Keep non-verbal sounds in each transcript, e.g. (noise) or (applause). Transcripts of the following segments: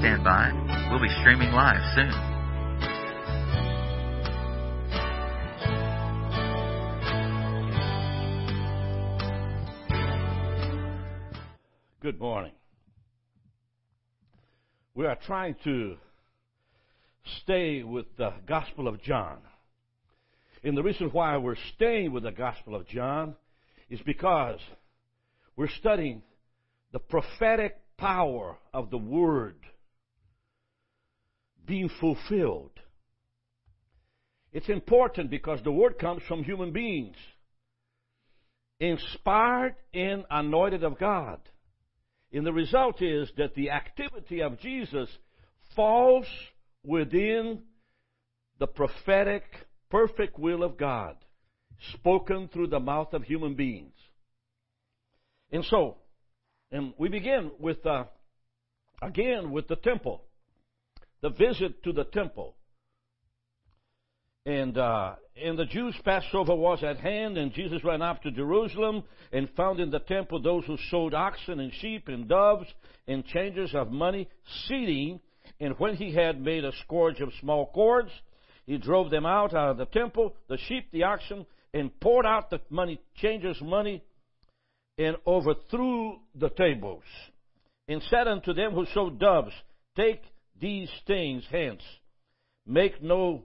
Stand by. We'll be streaming live soon. Good morning. We are trying to stay with the Gospel of John. And the reason why we're staying with the Gospel of John is because we're studying the prophetic power of the Word being fulfilled. It's important because the Word comes from human beings, inspired and anointed of God. And the result is that the activity of Jesus falls within the prophetic, perfect will of God, spoken through the mouth of human beings. And so, and we begin with, uh, again, with the temple, the visit to the temple. And, uh, and the Jews' Passover was at hand, and Jesus ran up to Jerusalem and found in the temple those who sold oxen and sheep and doves and changers of money sitting. And when he had made a scourge of small cords, he drove them out out of the temple, the sheep, the oxen, and poured out the money changers' money and overthrew the tables. And said unto them who sold doves, Take these things hence. Make no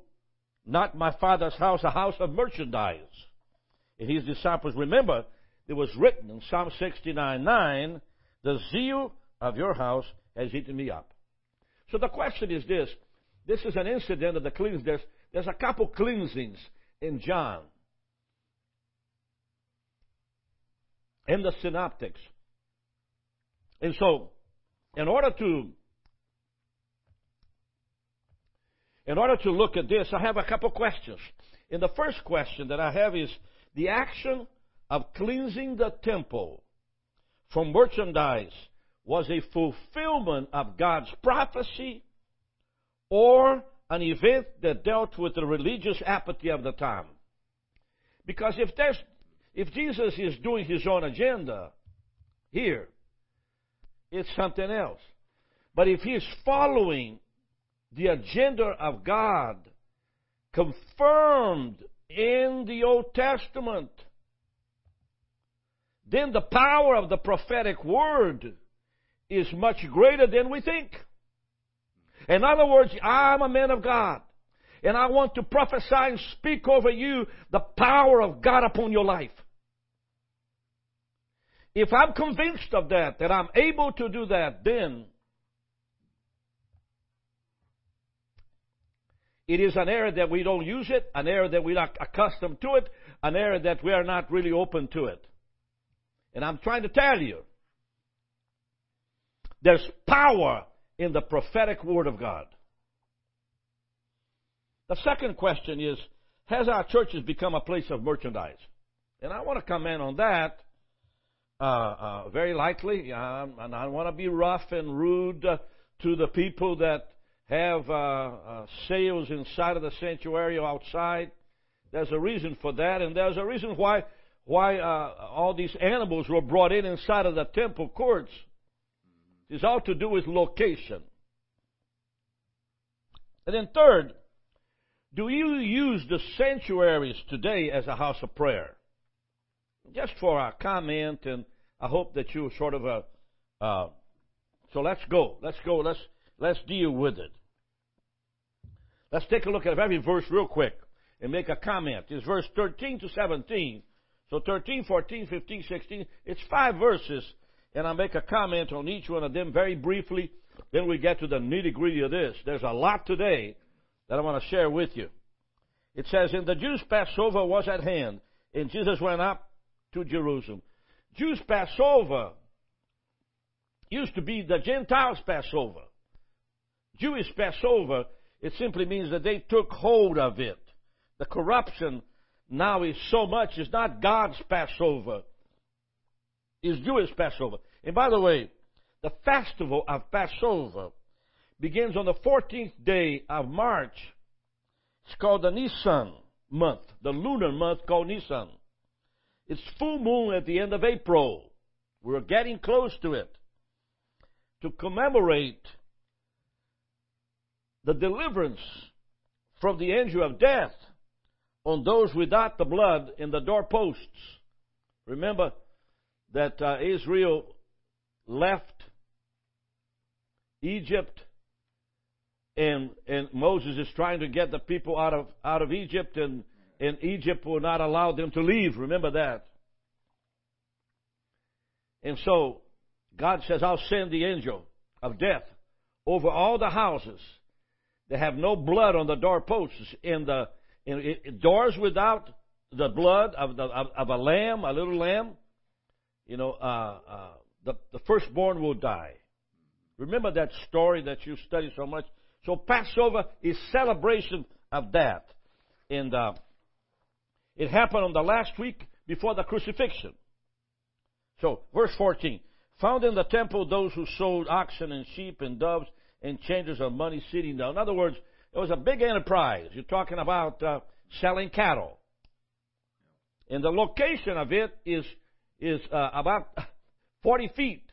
not my father's house a house of merchandise. And his disciples, remember, it was written in Psalm 69 9, the zeal of your house has eaten me up. So the question is this this is an incident of the cleansing. There's, there's a couple cleansings in John. In the synoptics. And so, in order to in order to look at this, I have a couple questions. And the first question that I have is the action of cleansing the temple from merchandise was a fulfillment of God's prophecy or an event that dealt with the religious apathy of the time. Because if there's if Jesus is doing his own agenda here, it's something else. But if he's following the agenda of God confirmed in the Old Testament, then the power of the prophetic word is much greater than we think. In other words, I'm a man of God, and I want to prophesy and speak over you the power of God upon your life. If I'm convinced of that, that I'm able to do that, then It is an area that we don't use it, an area that we're not accustomed to it, an area that we are not really open to it. And I'm trying to tell you, there's power in the prophetic word of God. The second question is, has our churches become a place of merchandise? And I want to comment on that uh, uh, very lightly. And I want to be rough and rude uh, to the people that have uh, uh, sales inside of the sanctuary or outside. There's a reason for that, and there's a reason why why uh, all these animals were brought in inside of the temple courts. It's all to do with location. And then third, do you use the sanctuaries today as a house of prayer? Just for a comment, and I hope that you sort of, uh, uh, so let's go. Let's go. Let's, let's deal with it. Let's take a look at every verse real quick and make a comment. It's verse 13 to 17. So 13, 14, 15, 16. It's five verses, and I'll make a comment on each one of them very briefly. Then we get to the nitty gritty of this. There's a lot today that I want to share with you. It says, And the Jews' Passover was at hand, and Jesus went up to Jerusalem. Jews' Passover used to be the Gentiles' Passover. Jewish Passover, it simply means that they took hold of it. The corruption now is so much, it's not God's Passover, it's Jewish Passover. And by the way, the festival of Passover begins on the 14th day of March. It's called the Nisan month, the lunar month called Nisan. It's full moon at the end of April. We're getting close to it. To commemorate the deliverance from the angel of death on those without the blood in the doorposts. Remember that uh, Israel left Egypt and and Moses is trying to get the people out of out of Egypt and and Egypt will not allow them to leave. Remember that. And so God says, I'll send the angel of death over all the houses that have no blood on the doorposts in the in, in, doors without the blood of, the, of, of, a lamb, a little lamb. You know, uh, uh, the the firstborn will die. Remember that story that you study so much. So Passover is celebration of that, and uh, it happened on the last week before the crucifixion. So, verse 14. Found in the temple those who sold oxen and sheep and doves and changes of money sitting down. In other words, it was a big enterprise. You're talking about uh, selling cattle. And the location of it is, is uh, about (laughs) 40 feet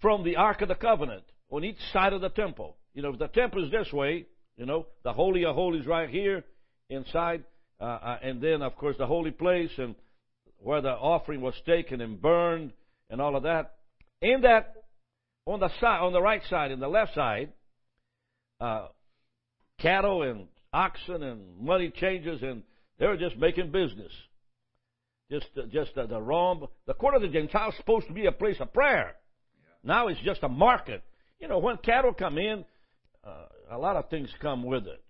from the Ark of the Covenant on each side of the temple. You know, if the temple is this way, you know, the Holy of Holies right here inside, uh, uh, and then, of course, the holy place and where the offering was taken and burned and all of that. In that, on the side, on the right side and the left side, uh, cattle and oxen and money changers, and they were just making business. Just, uh, just uh, the wrong. The court of the Gentiles is supposed to be a place of prayer. Now it's just a market. You know, when cattle come in, uh, a lot of things come with it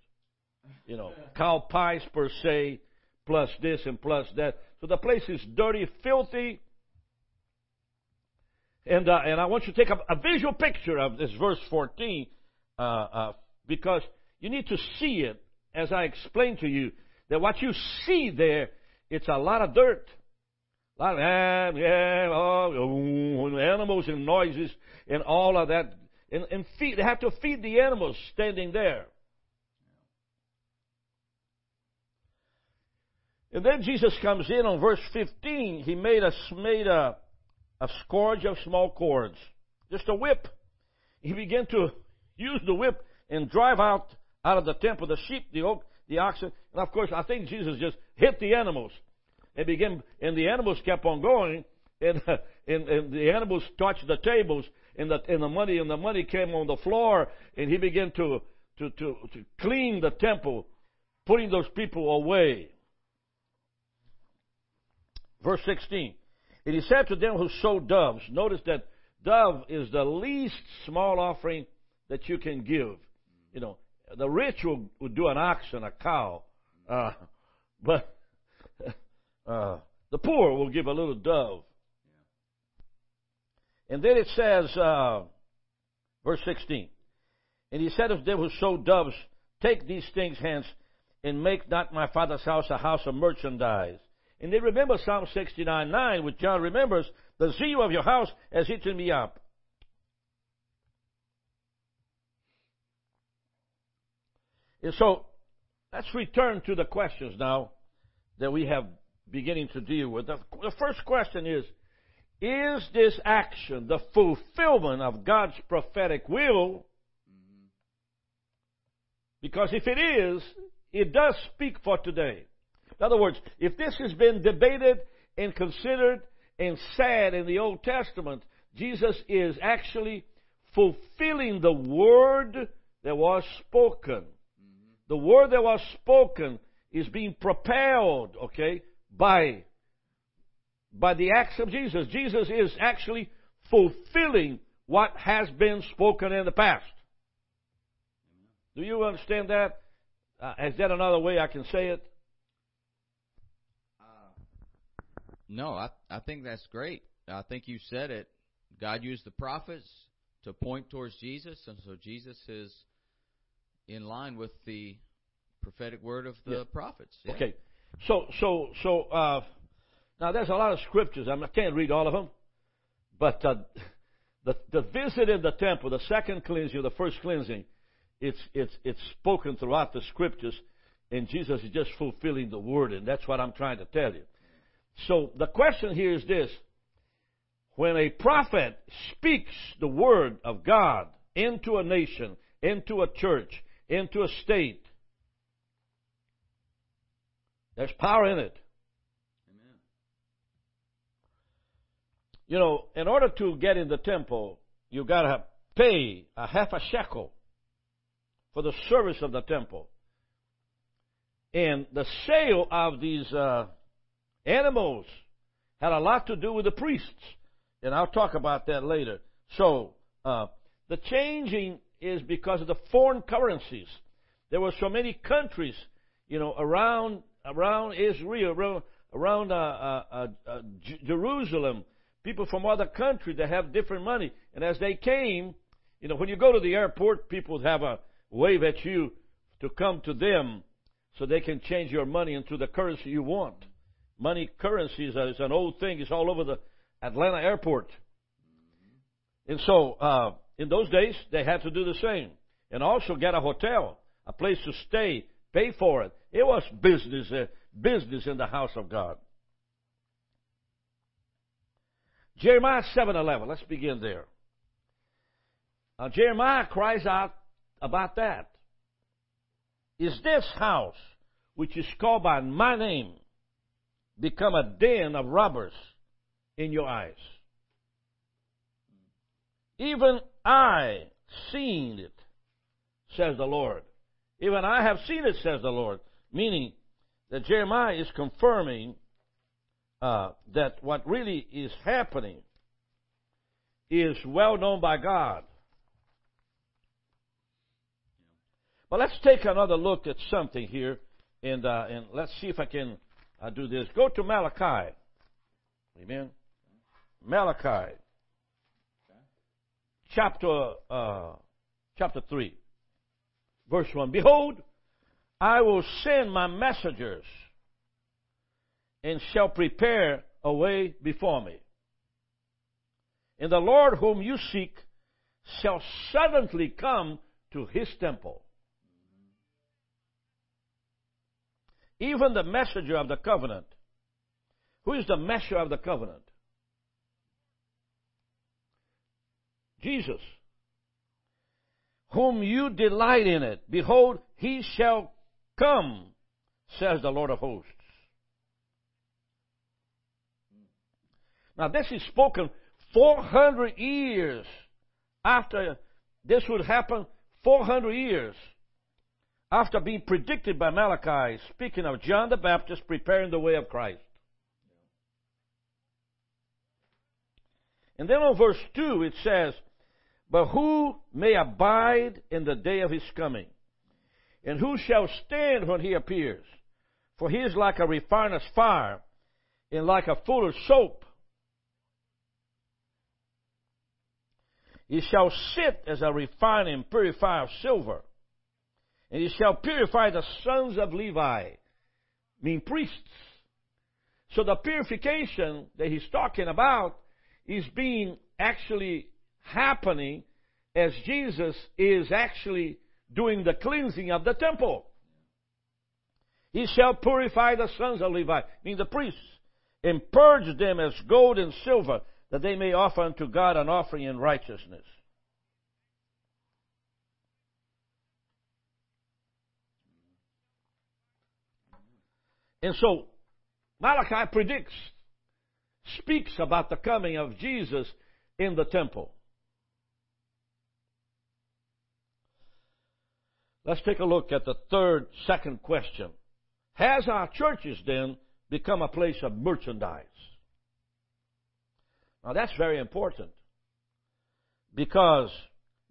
you know, (laughs) cow pies per se, plus this and plus that. So the place is dirty, filthy. And, uh, and I want you to take a, a, visual picture of this verse 14, uh, uh, because you need to see it as I explained to you, that what you see there, it's a lot of dirt. A lot of oh, animals and noises and all of that. And, and feed, they have to feed the animals standing there. And then Jesus comes in on verse 15. He made us made a, a scourge of small cords, just a whip. He began to use the whip and drive out out of the temple the sheep, the oak, the oxen, and of course I think Jesus just hit the animals. And began, and the animals kept on going, and, (laughs) and, and the animals touched the tables, and the, and the money, and the money came on the floor, and he began to, to, to, to clean the temple, putting those people away. Verse 16. And he said to them who sold doves, notice that dove is the least small offering that you can give. You know, the rich will, will do an ox and a cow, uh, (laughs) but (laughs) uh, the poor will give a little dove. And then it says, uh, verse 16, and he said of them who sowed doves, Take these things hence, and make not my father's house a house of merchandise. And they remember Psalm 69 9, which John remembers, the zeal of your house has eaten me up. And so, let's return to the questions now that we have beginning to deal with. The, the first question is, is this action the fulfillment of God's prophetic will? Mm-hmm. Because if it is, it does speak for today. In other words, if this has been debated and considered and said in the Old Testament, Jesus is actually fulfilling the word that was spoken. The word that was spoken is being propelled, okay, by, by the acts of Jesus. Jesus is actually fulfilling what has been spoken in the past. Do you understand that? Uh, is that another way I can say it? No, I I think that's great. I think you said it. God used the prophets to point towards Jesus, and so Jesus is in line with the prophetic word of the prophets. Yeah. Okay, so so so uh, now there's a lot of scriptures. I, mean, I can't read all of them, but uh, the the visit in the temple, the second cleansing, the first cleansing, it's it's it's spoken throughout the scriptures, and Jesus is just fulfilling the word, and that's what I'm trying to tell you. So the question here is this. When a prophet speaks the word of God into a nation, into a church, into a state, there's power in it. Amen. You know, in order to get in the temple, you gotta pay a half a shekel for the service of the temple. And the sale of these uh, Animals had a lot to do with the priests, and I'll talk about that later. So, uh, the changing is because of the foreign currencies. There were so many countries, you know, around around Israel, around, around uh, uh, uh, uh J- Jerusalem, people from other countries that have different money. And as they came, you know, when you go to the airport, people have a wave at you to come to them so they can change your money into the currency you want. Money currency is, is an old thing. It's all over the Atlanta airport. And so, uh, in those days, they had to do the same. And also get a hotel, a place to stay, pay for it. It was business, uh, business in the house of God. Jeremiah 7:11. Let's begin there. Now Jeremiah cries out about that. Is this house, which is called by my name, become a den of robbers in your eyes. Even I seen it, says the Lord. Even I have seen it, says the Lord. Meaning that Jeremiah is confirming uh, that what really is happening is well known by God. But let's take another look at something here, and uh, and let's see if I can I do this. Go to Malachi. Amen. Malachi. Chapter uh, chapter three, verse one. Behold, I will send my messengers, and shall prepare a way before me. And the Lord whom you seek shall suddenly come to his temple. Even the messenger of the covenant. Who is the messenger of the covenant? Jesus. Whom you delight in it. Behold, he shall come, says the Lord of hosts. Now, this is spoken 400 years after this would happen, 400 years after being predicted by Malachi, speaking of John the Baptist preparing the way of Christ. And then on verse 2 it says, But who may abide in the day of his coming? And who shall stand when he appears? For he is like a refiner's fire and like a fuller's soap. He shall sit as a refining purifier of silver. And he shall purify the sons of Levi, mean priests. So the purification that he's talking about is being actually happening as Jesus is actually doing the cleansing of the temple. He shall purify the sons of Levi, mean the priests, and purge them as gold and silver, that they may offer unto God an offering in righteousness. And so, Malachi predicts, speaks about the coming of Jesus in the temple. Let's take a look at the third, second question. Has our churches then become a place of merchandise? Now that's very important because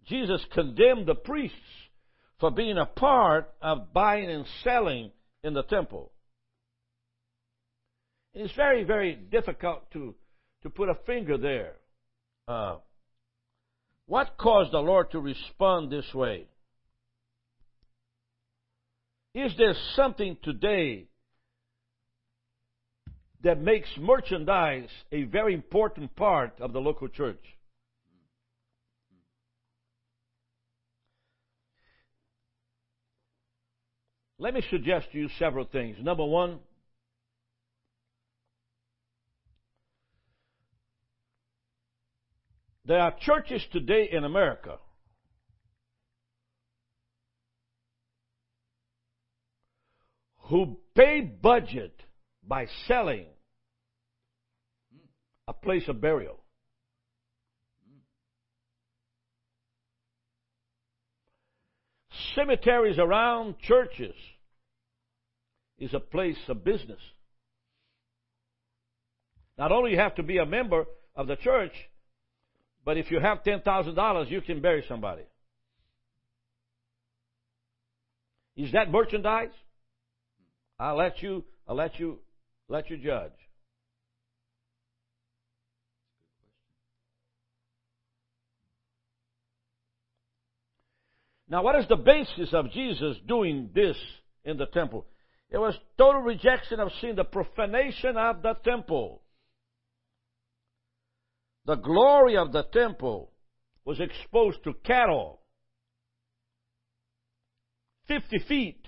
Jesus condemned the priests for being a part of buying and selling in the temple. It's very, very difficult to, to put a finger there. Uh, what caused the Lord to respond this way? Is there something today that makes merchandise a very important part of the local church? Let me suggest to you several things. Number one, there are churches today in America who pay budget by selling a place of burial. Cemeteries around churches is a place of business. Not only you have to be a member of the church, but if you have $10,000, you can bury somebody. Is that merchandise? I'll let you, I'll let you, let you judge. Now, what is the basis of Jesus doing this in the temple? It was total rejection of sin, the profanation of the temple. The glory of the temple was exposed to cattle 50 feet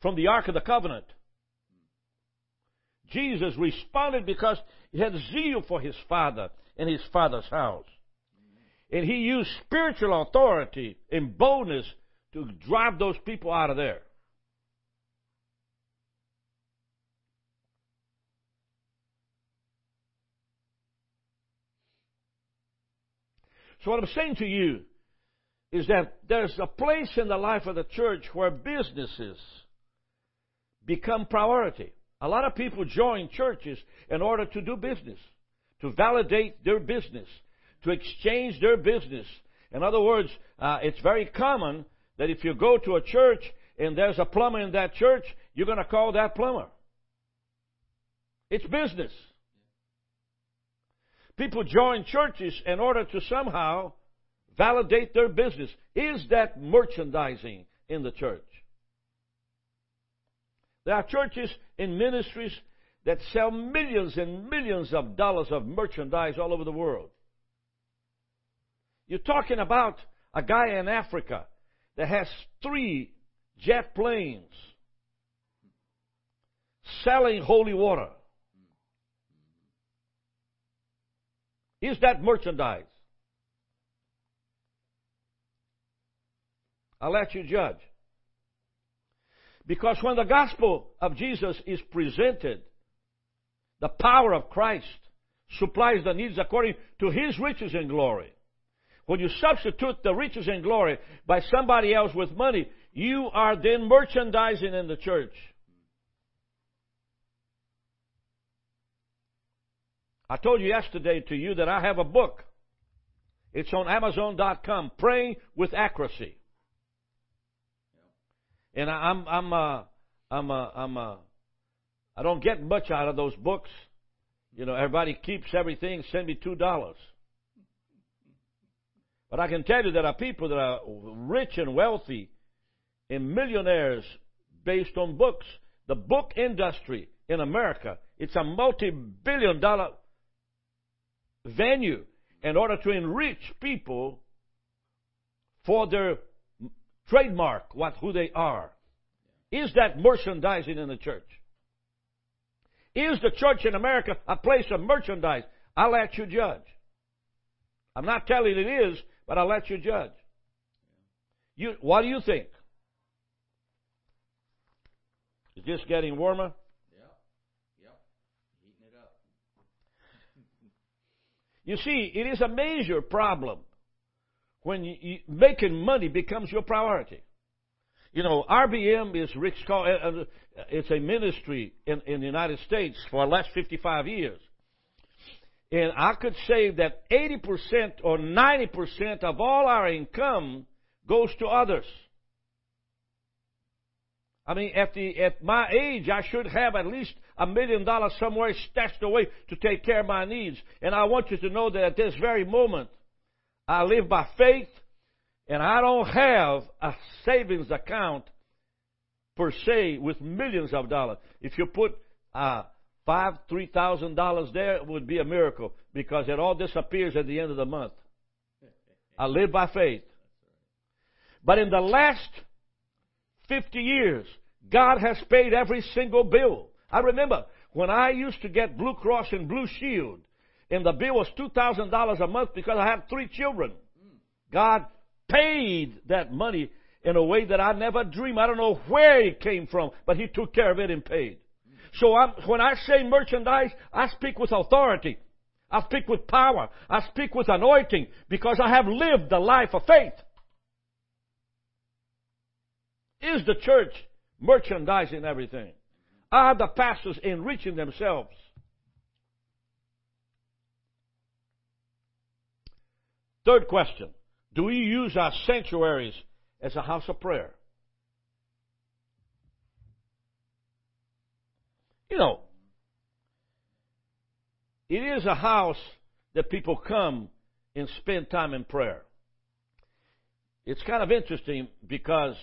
from the Ark of the Covenant. Jesus responded because he had zeal for his Father and his Father's house. And he used spiritual authority and boldness to drive those people out of there. So, what I'm saying to you is that there's a place in the life of the church where businesses become priority. A lot of people join churches in order to do business, to validate their business, to exchange their business. In other words, uh, it's very common that if you go to a church and there's a plumber in that church, you're going to call that plumber. It's business. People join churches in order to somehow validate their business. Is that merchandising in the church? There are churches and ministries that sell millions and millions of dollars of merchandise all over the world. You're talking about a guy in Africa that has three jet planes selling holy water. Is that merchandise? I'll let you judge. Because when the gospel of Jesus is presented, the power of Christ supplies the needs according to his riches and glory. When you substitute the riches and glory by somebody else with money, you are then merchandising in the church. I told you yesterday to you that I have a book. It's on Amazon.com, Praying with Accuracy. And I, I'm, I'm, uh, I'm, uh, I'm, uh, I don't get much out of those books. You know, everybody keeps everything. Send me two dollars. But I can tell you there are people that are rich and wealthy and millionaires based on books. The book industry in America, it's a multi-billion dollar venue in order to enrich people for their trademark, what who they are. Is that merchandising in the church? Is the church in America a place of merchandise? I'll let you judge. I'm not telling it is, but I'll let you judge. You, what do you think? Is this getting warmer? Yep. Yep. Heating it up. You see, it is a major problem when you, you, making money becomes your priority. You know, RBM is Rick Scott. Uh, uh, it's a ministry in, in the United States for the last 55 years. And I could say that 80% or 90% of all our income goes to others. I mean, at the at my age, I should have at least a million dollars somewhere stashed away to take care of my needs. And I want you to know that at this very moment, I live by faith, and I don't have a savings account per se with millions of dollars. If you put uh, five, three thousand dollars there, it would be a miracle because it all disappears at the end of the month. I live by faith. But in the last 50 years, God has paid every single bill. I remember when I used to get Blue Cross and Blue Shield, and the bill was $2,000 a month because I had three children. God paid that money in a way that I never dreamed. I don't know where it came from, but He took care of it and paid. So I'm, when I say merchandise, I speak with authority. I speak with power. I speak with anointing because I have lived the life of faith. Is the church merchandising everything? Are the pastors enriching themselves? Third question Do we use our sanctuaries as a house of prayer? You know, it is a house that people come and spend time in prayer. It's kind of interesting because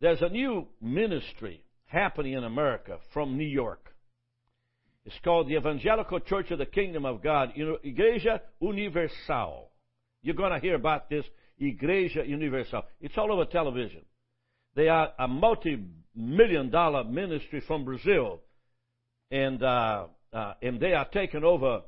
there's a new ministry happening in America from New York. It's called the Evangelical Church of the Kingdom of God, Igreja Universal. You're going to hear about this Igreja Universal. It's all over television. They are a multi-million dollar ministry from Brazil, and uh, uh, and they are taking over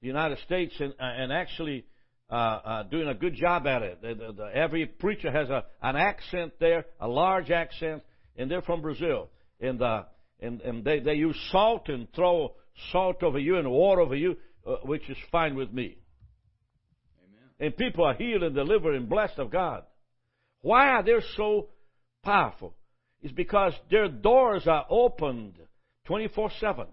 the United States and, uh, and actually uh, uh, doing a good job at it. The, the, the, every preacher has a, an accent there, a large accent, and they're from Brazil. And, uh, and, and they, they use salt and throw salt over you and water over you, uh, which is fine with me. Amen. And people are healed and delivered and blessed of God. Why are they so powerful? It's because their doors are opened 24 7.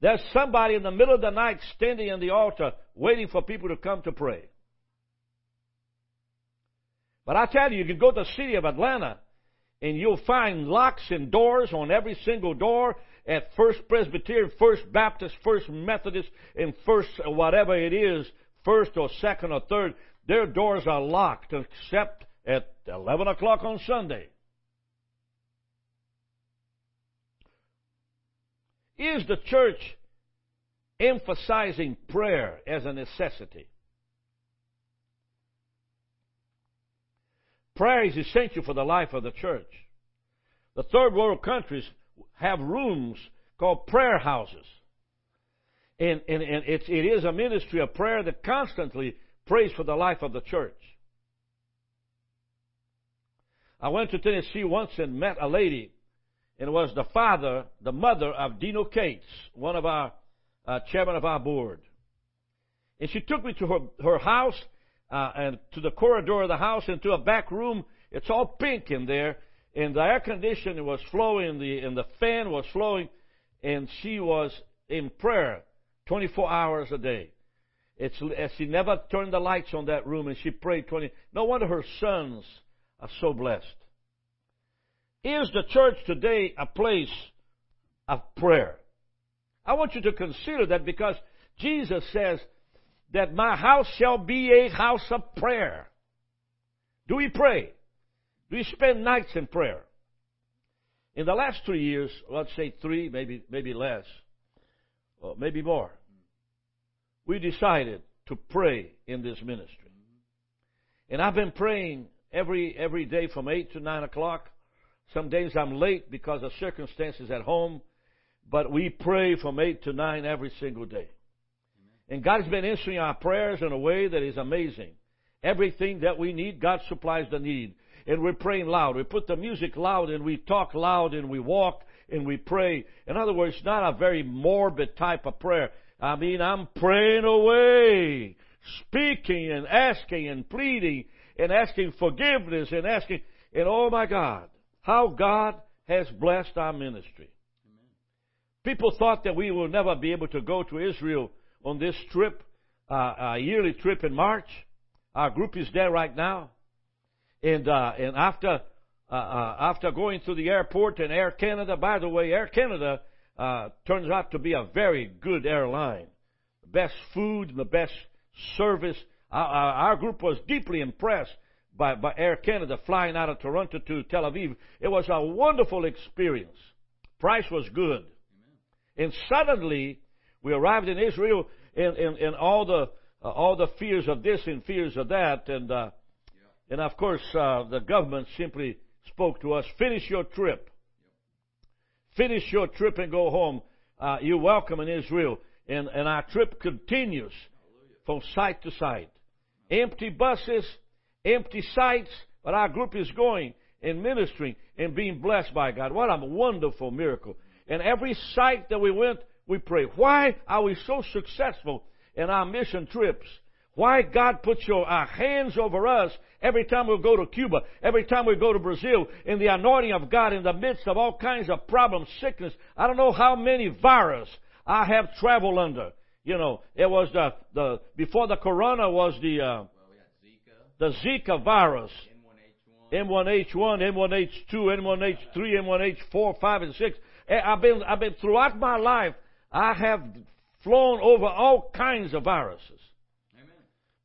There's somebody in the middle of the night standing in the altar waiting for people to come to pray. But I tell you, you can go to the city of Atlanta and you'll find locks and doors on every single door at First Presbyterian, First Baptist, First Methodist, and First whatever it is, first or second or third. Their doors are locked except at 11 o'clock on Sunday. Is the church emphasizing prayer as a necessity? Prayer is essential for the life of the church. The third world countries have rooms called prayer houses. And, and, and it is a ministry of prayer that constantly prays for the life of the church. I went to Tennessee once and met a lady it was the father, the mother of Dino Cates, one of our uh, chairman of our board. And she took me to her, her house uh, and to the corridor of the house and to a back room. It's all pink in there, and the air conditioning was flowing, the and the fan was flowing, and she was in prayer 24 hours a day. It's she never turned the lights on that room, and she prayed 20. No wonder her sons are so blessed. Is the church today a place of prayer? I want you to consider that because Jesus says that my house shall be a house of prayer. Do we pray? Do we spend nights in prayer? In the last three years, let's say three, maybe maybe less, or maybe more, we decided to pray in this ministry. And I've been praying every every day from eight to nine o'clock. Some days I'm late because of circumstances at home, but we pray from eight to nine every single day. And God has been answering our prayers in a way that is amazing. Everything that we need, God supplies the need. And we're praying loud. We put the music loud and we talk loud and we walk and we pray. In other words, not a very morbid type of prayer. I mean, I'm praying away, speaking and asking and pleading and asking forgiveness and asking, and oh my God, how God has blessed our ministry. People thought that we will never be able to go to Israel on this trip, uh, a yearly trip in March. Our group is there right now, and uh, and after uh, uh after going through the airport and Air Canada, by the way, Air Canada uh, turns out to be a very good airline, the best food, and the best service. Our, our group was deeply impressed by, by Air Canada flying out of Toronto to Tel Aviv. It was a wonderful experience. Price was good. And suddenly, we arrived in Israel, and, and, and all the uh, all the fears of this and fears of that, and uh, yeah. and of course uh, the government simply spoke to us: finish your trip, finish your trip and go home. Uh, you're welcome in Israel, and and our trip continues from site to site. Empty buses, empty sites, but our group is going and ministering and being blessed by God. What a wonderful miracle! And every site that we went, we pray. Why are we so successful in our mission trips? Why God puts your our hands over us every time we go to Cuba, every time we go to Brazil, in the anointing of God in the midst of all kinds of problems, sickness. I don't know how many virus I have traveled under. You know, it was the, the before the corona was the uh, the Zika virus. M1H1, M1H2, M1H3, M1H4, 5, and 6. Eh, I've been, I've been throughout my life, I have flown over all kinds of viruses. Amen.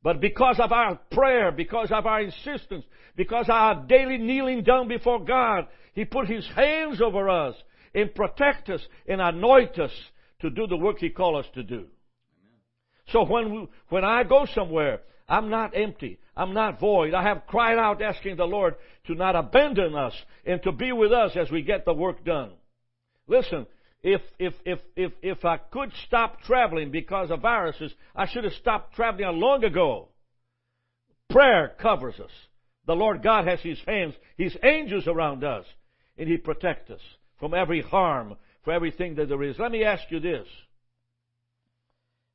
But because of our prayer, because of our insistence, because of our daily kneeling down before God, He put His hands over us and protect us and anoint us to do the work He called us to do. Amen. So when we, when I go somewhere, I'm not empty. I'm not void. I have cried out asking the Lord to not abandon us and to be with us as we get the work done. Listen, if, if, if, if, if I could stop traveling because of viruses, I should have stopped traveling long ago. Prayer covers us. The Lord God has His hands, His angels around us, and He protects us from every harm, for everything that there is. Let me ask you this.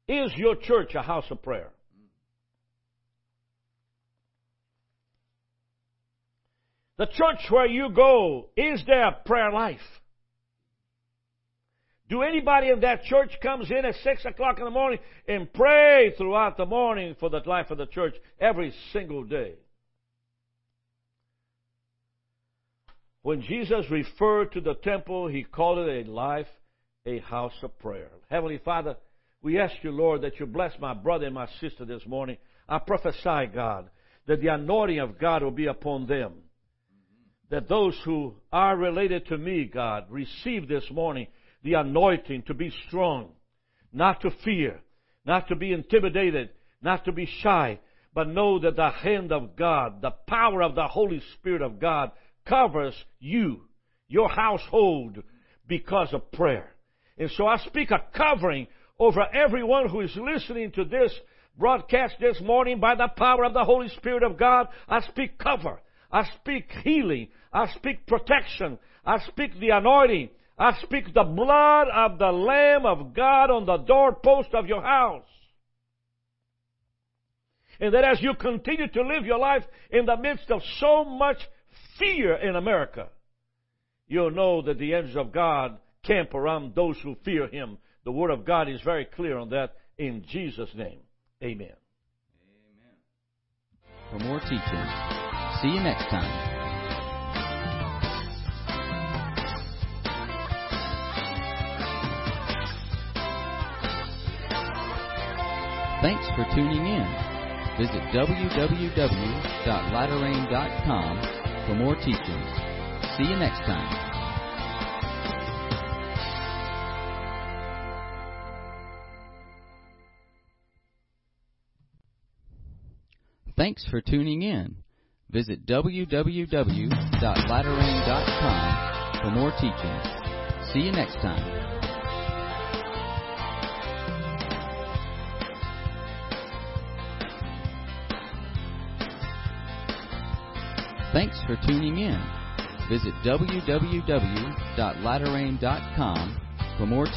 Is your church a house of prayer? The church where you go, is there prayer life? Do anybody in that church comes in at six o'clock in the morning and pray throughout the morning for the life of the church every single day? When Jesus referred to the temple, he called it a life, a house of prayer. Heavenly Father, we ask you, Lord, that you bless my brother and my sister this morning. I prophesy, God, that the anointing of God will be upon them. That those who are related to me, God, receive this morning the anointing to be strong, not to fear, not to be intimidated, not to be shy, but know that the hand of God, the power of the Holy Spirit of God covers you, your household, because of prayer. And so I speak a covering over everyone who is listening to this broadcast this morning by the power of the Holy Spirit of God. I speak cover. I speak healing. I speak protection. I speak the anointing. I speak the blood of the Lamb of God on the doorpost of your house. And that as you continue to live your life in the midst of so much fear in America, you'll know that the angels of God camp around those who fear Him. The Word of God is very clear on that in Jesus' name. Amen. Amen. For more teaching, see you next time. Thanks for tuning in. Visit www.latterain.com for more teachings. See you next time. Thanks for tuning in. Visit www.latterain.com for more teachings. See you next time. Thanks for tuning in. Visit www.latterain.com for more